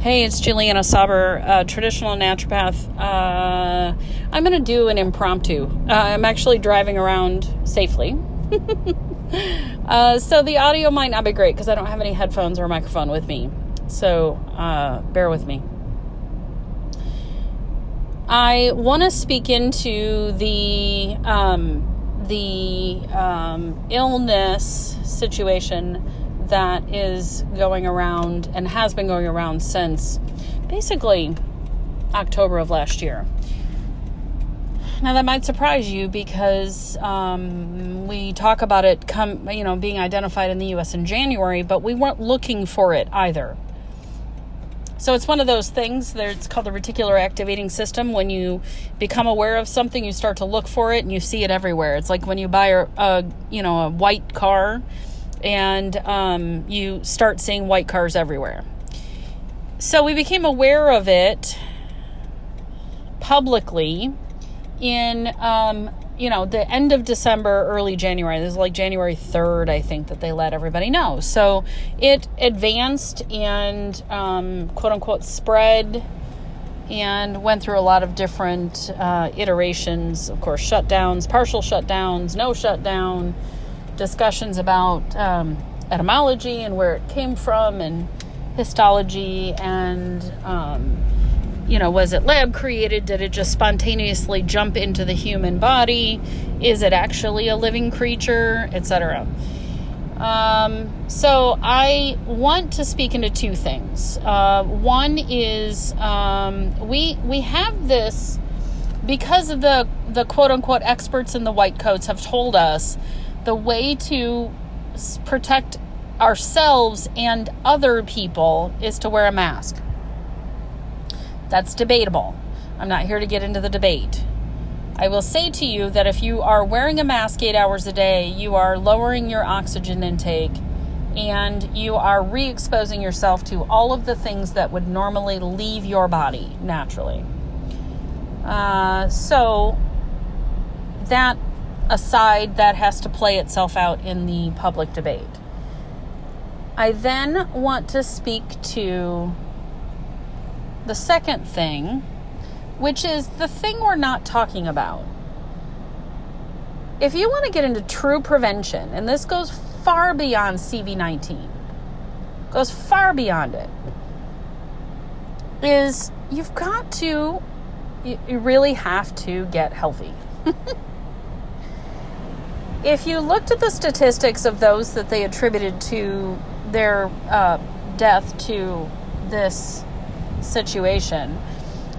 Hey, it's Juliana Sauber, traditional naturopath. Uh, I'm going to do an impromptu. Uh, I'm actually driving around safely. Uh, so the audio might not be great because I don't have any headphones or microphone with me. So uh, bear with me. I want to speak into the um, the um, illness situation that is going around and has been going around since basically October of last year. Now that might surprise you because um, we talk about it come you know being identified in the U.S. in January, but we weren't looking for it either. So it's one of those things that it's called the reticular activating system. When you become aware of something, you start to look for it and you see it everywhere. It's like when you buy a, a you know a white car and um, you start seeing white cars everywhere. So we became aware of it publicly in um, you know the end of December, early January. This is like January third, I think, that they let everybody know. So it advanced and um, quote unquote spread and went through a lot of different uh, iterations. Of course, shutdowns, partial shutdowns, no shutdown discussions about um, etymology and where it came from and histology and um, you know was it lab created? Did it just spontaneously jump into the human body? Is it actually a living creature? Etc um, so i want to speak into two things. Uh, one is um, we we have this because of the the quote unquote experts in the white coats have told us the way to protect ourselves and other people is to wear a mask. That's debatable. I'm not here to get into the debate. I will say to you that if you are wearing a mask eight hours a day, you are lowering your oxygen intake and you are re exposing yourself to all of the things that would normally leave your body naturally. Uh, so, that aside that has to play itself out in the public debate. I then want to speak to the second thing, which is the thing we're not talking about. If you want to get into true prevention, and this goes far beyond CV19, goes far beyond it, is you've got to, you really have to get healthy. if you looked at the statistics of those that they attributed to their uh, death to this situation,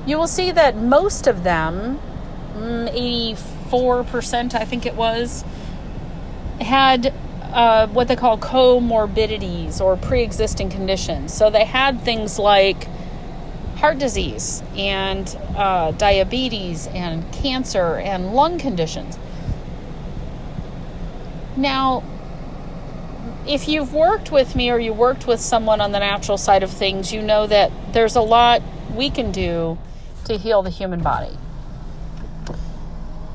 you will see that most of them, 84%, mm, I think it was, had uh, what they call comorbidities or pre existing conditions. So they had things like heart disease and uh, diabetes and cancer and lung conditions. Now, if you've worked with me or you worked with someone on the natural side of things, you know that there's a lot we can do to heal the human body.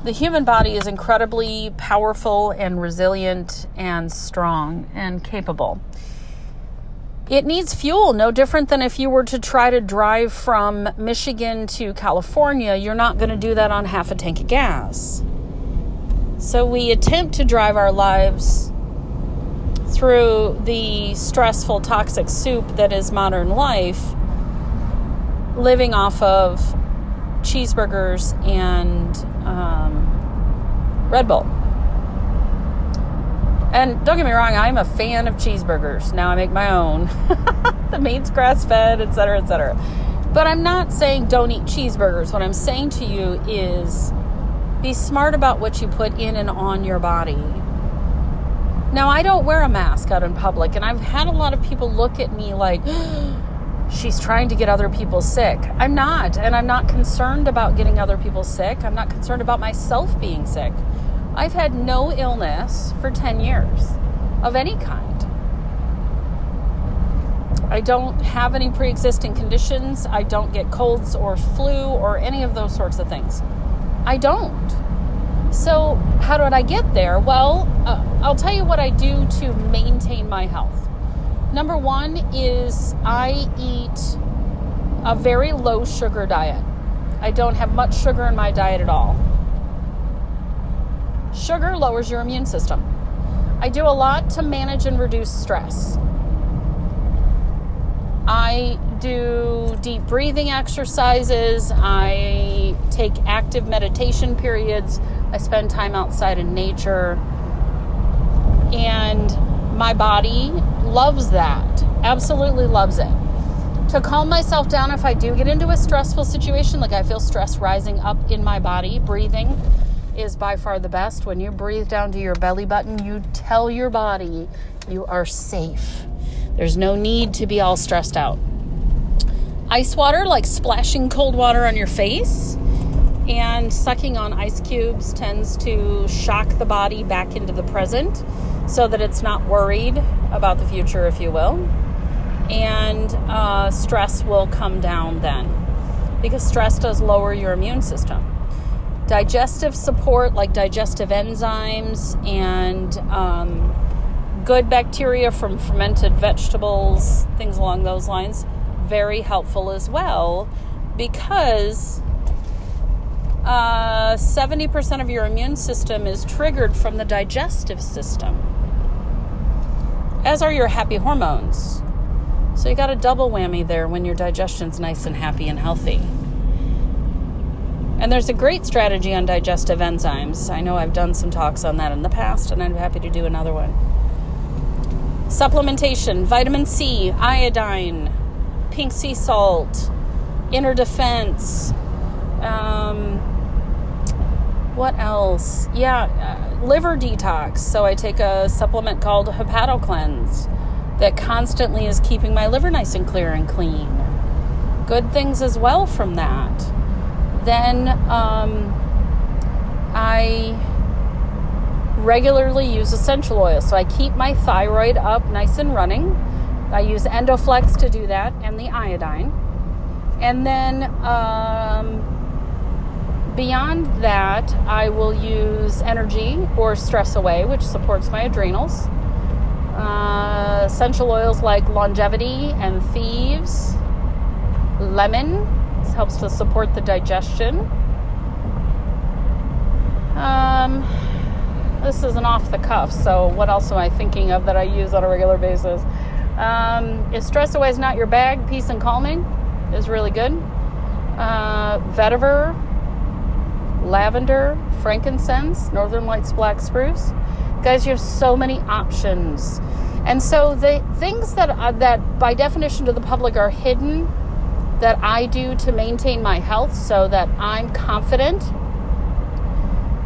The human body is incredibly powerful and resilient and strong and capable. It needs fuel, no different than if you were to try to drive from Michigan to California. You're not going to do that on half a tank of gas. So we attempt to drive our lives through the stressful, toxic soup that is modern life, living off of cheeseburgers and um, Red Bull. And don't get me wrong, I'm a fan of cheeseburgers. Now I make my own. the meat's grass fed, etc., etc. But I'm not saying don't eat cheeseburgers. What I'm saying to you is be smart about what you put in and on your body. Now, I don't wear a mask out in public, and I've had a lot of people look at me like, she's trying to get other people sick. I'm not, and I'm not concerned about getting other people sick. I'm not concerned about myself being sick. I've had no illness for 10 years of any kind. I don't have any pre existing conditions. I don't get colds or flu or any of those sorts of things. I don't. So, how did I get there? Well, uh, I'll tell you what I do to maintain my health. Number one is I eat a very low sugar diet. I don't have much sugar in my diet at all. Sugar lowers your immune system. I do a lot to manage and reduce stress. I do deep breathing exercises. I take active meditation periods. I spend time outside in nature. And my body loves that. Absolutely loves it. To calm myself down if I do get into a stressful situation, like I feel stress rising up in my body, breathing is by far the best. When you breathe down to your belly button, you tell your body you are safe. There's no need to be all stressed out. Ice water, like splashing cold water on your face and sucking on ice cubes, tends to shock the body back into the present so that it's not worried about the future, if you will and uh, stress will come down then because stress does lower your immune system. Digestive support, like digestive enzymes and um, good bacteria from fermented vegetables, things along those lines, very helpful as well because uh, 70% of your immune system is triggered from the digestive system, as are your happy hormones. So you got a double whammy there when your digestion's nice and happy and healthy. And there's a great strategy on digestive enzymes. I know I've done some talks on that in the past, and I'm happy to do another one. Supplementation, vitamin C, iodine, pink sea salt, inner defense. Um, what else? Yeah, uh, liver detox. So I take a supplement called HepatoCleanse that constantly is keeping my liver nice and clear and clean. Good things as well from that. Then um, I regularly use essential oil. So I keep my thyroid up nice and running. I use Endoflex to do that and the iodine. And then um, beyond that, I will use energy or stress away, which supports my adrenals. Uh, essential oils like longevity and thieves. Lemon this helps to support the digestion. Um, this is an off the cuff, so what else am I thinking of that I use on a regular basis? Um, is Stress Away is Not Your Bag, Peace and Calming is really good. Uh, vetiver, lavender, frankincense, northern lights black spruce. Guys, you have so many options. And so the things that uh, that by definition to the public are hidden that I do to maintain my health so that I'm confident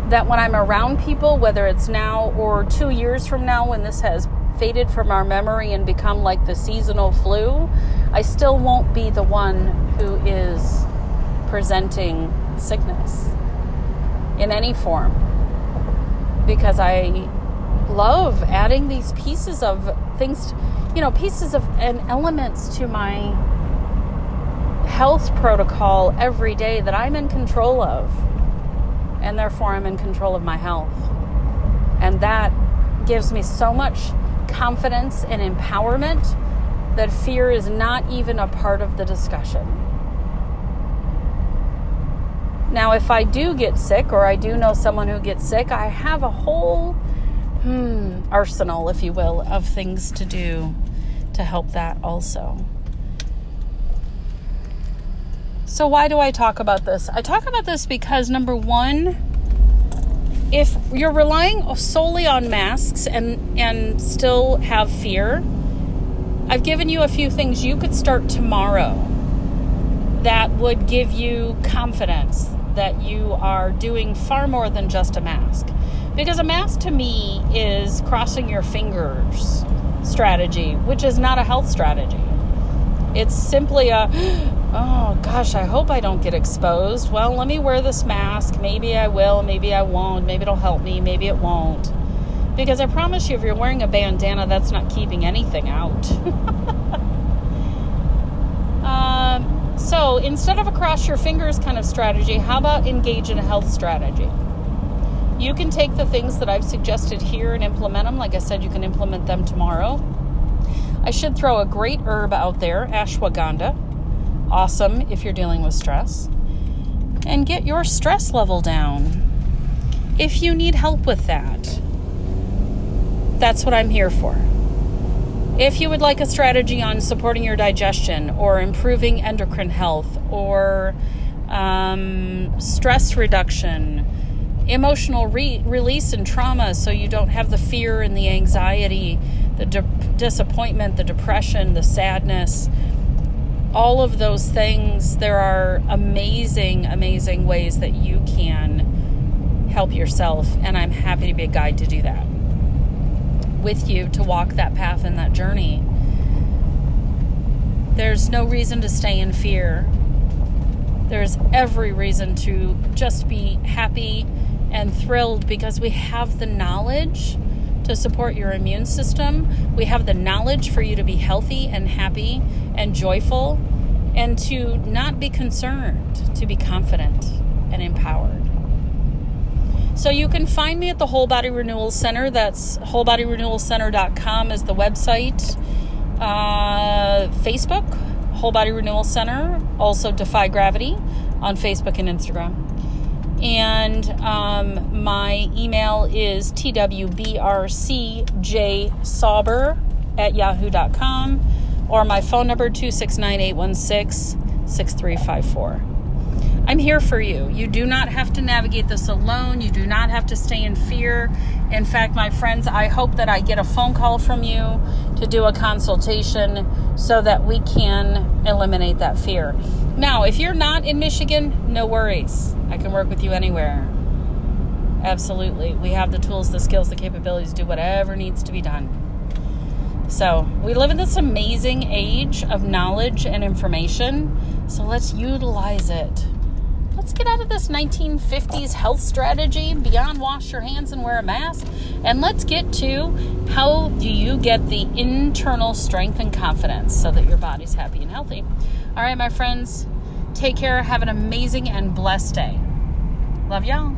that when I'm around people, whether it's now or 2 years from now when this has faded from our memory and become like the seasonal flu, I still won't be the one who is presenting sickness in any form because I love adding these pieces of things, you know, pieces of and elements to my health protocol every day that I'm in control of. And therefore, I'm in control of my health. And that gives me so much confidence and empowerment that fear is not even a part of the discussion. Now, if I do get sick or I do know someone who gets sick, I have a whole hmm, arsenal, if you will, of things to do to help that also. So, why do I talk about this? I talk about this because number one, if you're relying solely on masks and, and still have fear, I've given you a few things you could start tomorrow that would give you confidence that you are doing far more than just a mask. Because a mask to me is crossing your fingers strategy, which is not a health strategy. It's simply a, oh gosh, I hope I don't get exposed. Well, let me wear this mask. Maybe I will, maybe I won't. Maybe it'll help me, maybe it won't. Because I promise you, if you're wearing a bandana, that's not keeping anything out. um, so instead of a cross your fingers kind of strategy, how about engage in a health strategy? You can take the things that I've suggested here and implement them. Like I said, you can implement them tomorrow. I should throw a great herb out there, ashwagandha. Awesome if you're dealing with stress. And get your stress level down. If you need help with that, that's what I'm here for. If you would like a strategy on supporting your digestion or improving endocrine health or um, stress reduction, emotional re- release and trauma so you don't have the fear and the anxiety, the de- disappointment, the depression, the sadness, all of those things, there are amazing, amazing ways that you can help yourself. And I'm happy to be a guide to do that with you to walk that path and that journey. There's no reason to stay in fear. There's every reason to just be happy and thrilled because we have the knowledge to support your immune system. We have the knowledge for you to be healthy and happy and joyful and to not be concerned, to be confident and empowered. So you can find me at the Whole Body Renewal Center. That's wholebodyrenewalcenter.com is the website. Uh, Facebook, Whole Body Renewal Center. Also Defy Gravity on Facebook and Instagram. And um, my email is twbrcjsauber at yahoo.com or my phone number 269 816 6354. I'm here for you. You do not have to navigate this alone. You do not have to stay in fear. In fact, my friends, I hope that I get a phone call from you to do a consultation so that we can eliminate that fear. Now, if you're not in Michigan, no worries. I can work with you anywhere. Absolutely. We have the tools, the skills, the capabilities to do whatever needs to be done. So, we live in this amazing age of knowledge and information. So, let's utilize it. Let's get out of this 1950s health strategy beyond wash your hands and wear a mask. And let's get to how do you get the internal strength and confidence so that your body's happy and healthy. All right, my friends, take care. Have an amazing and blessed day. Love y'all.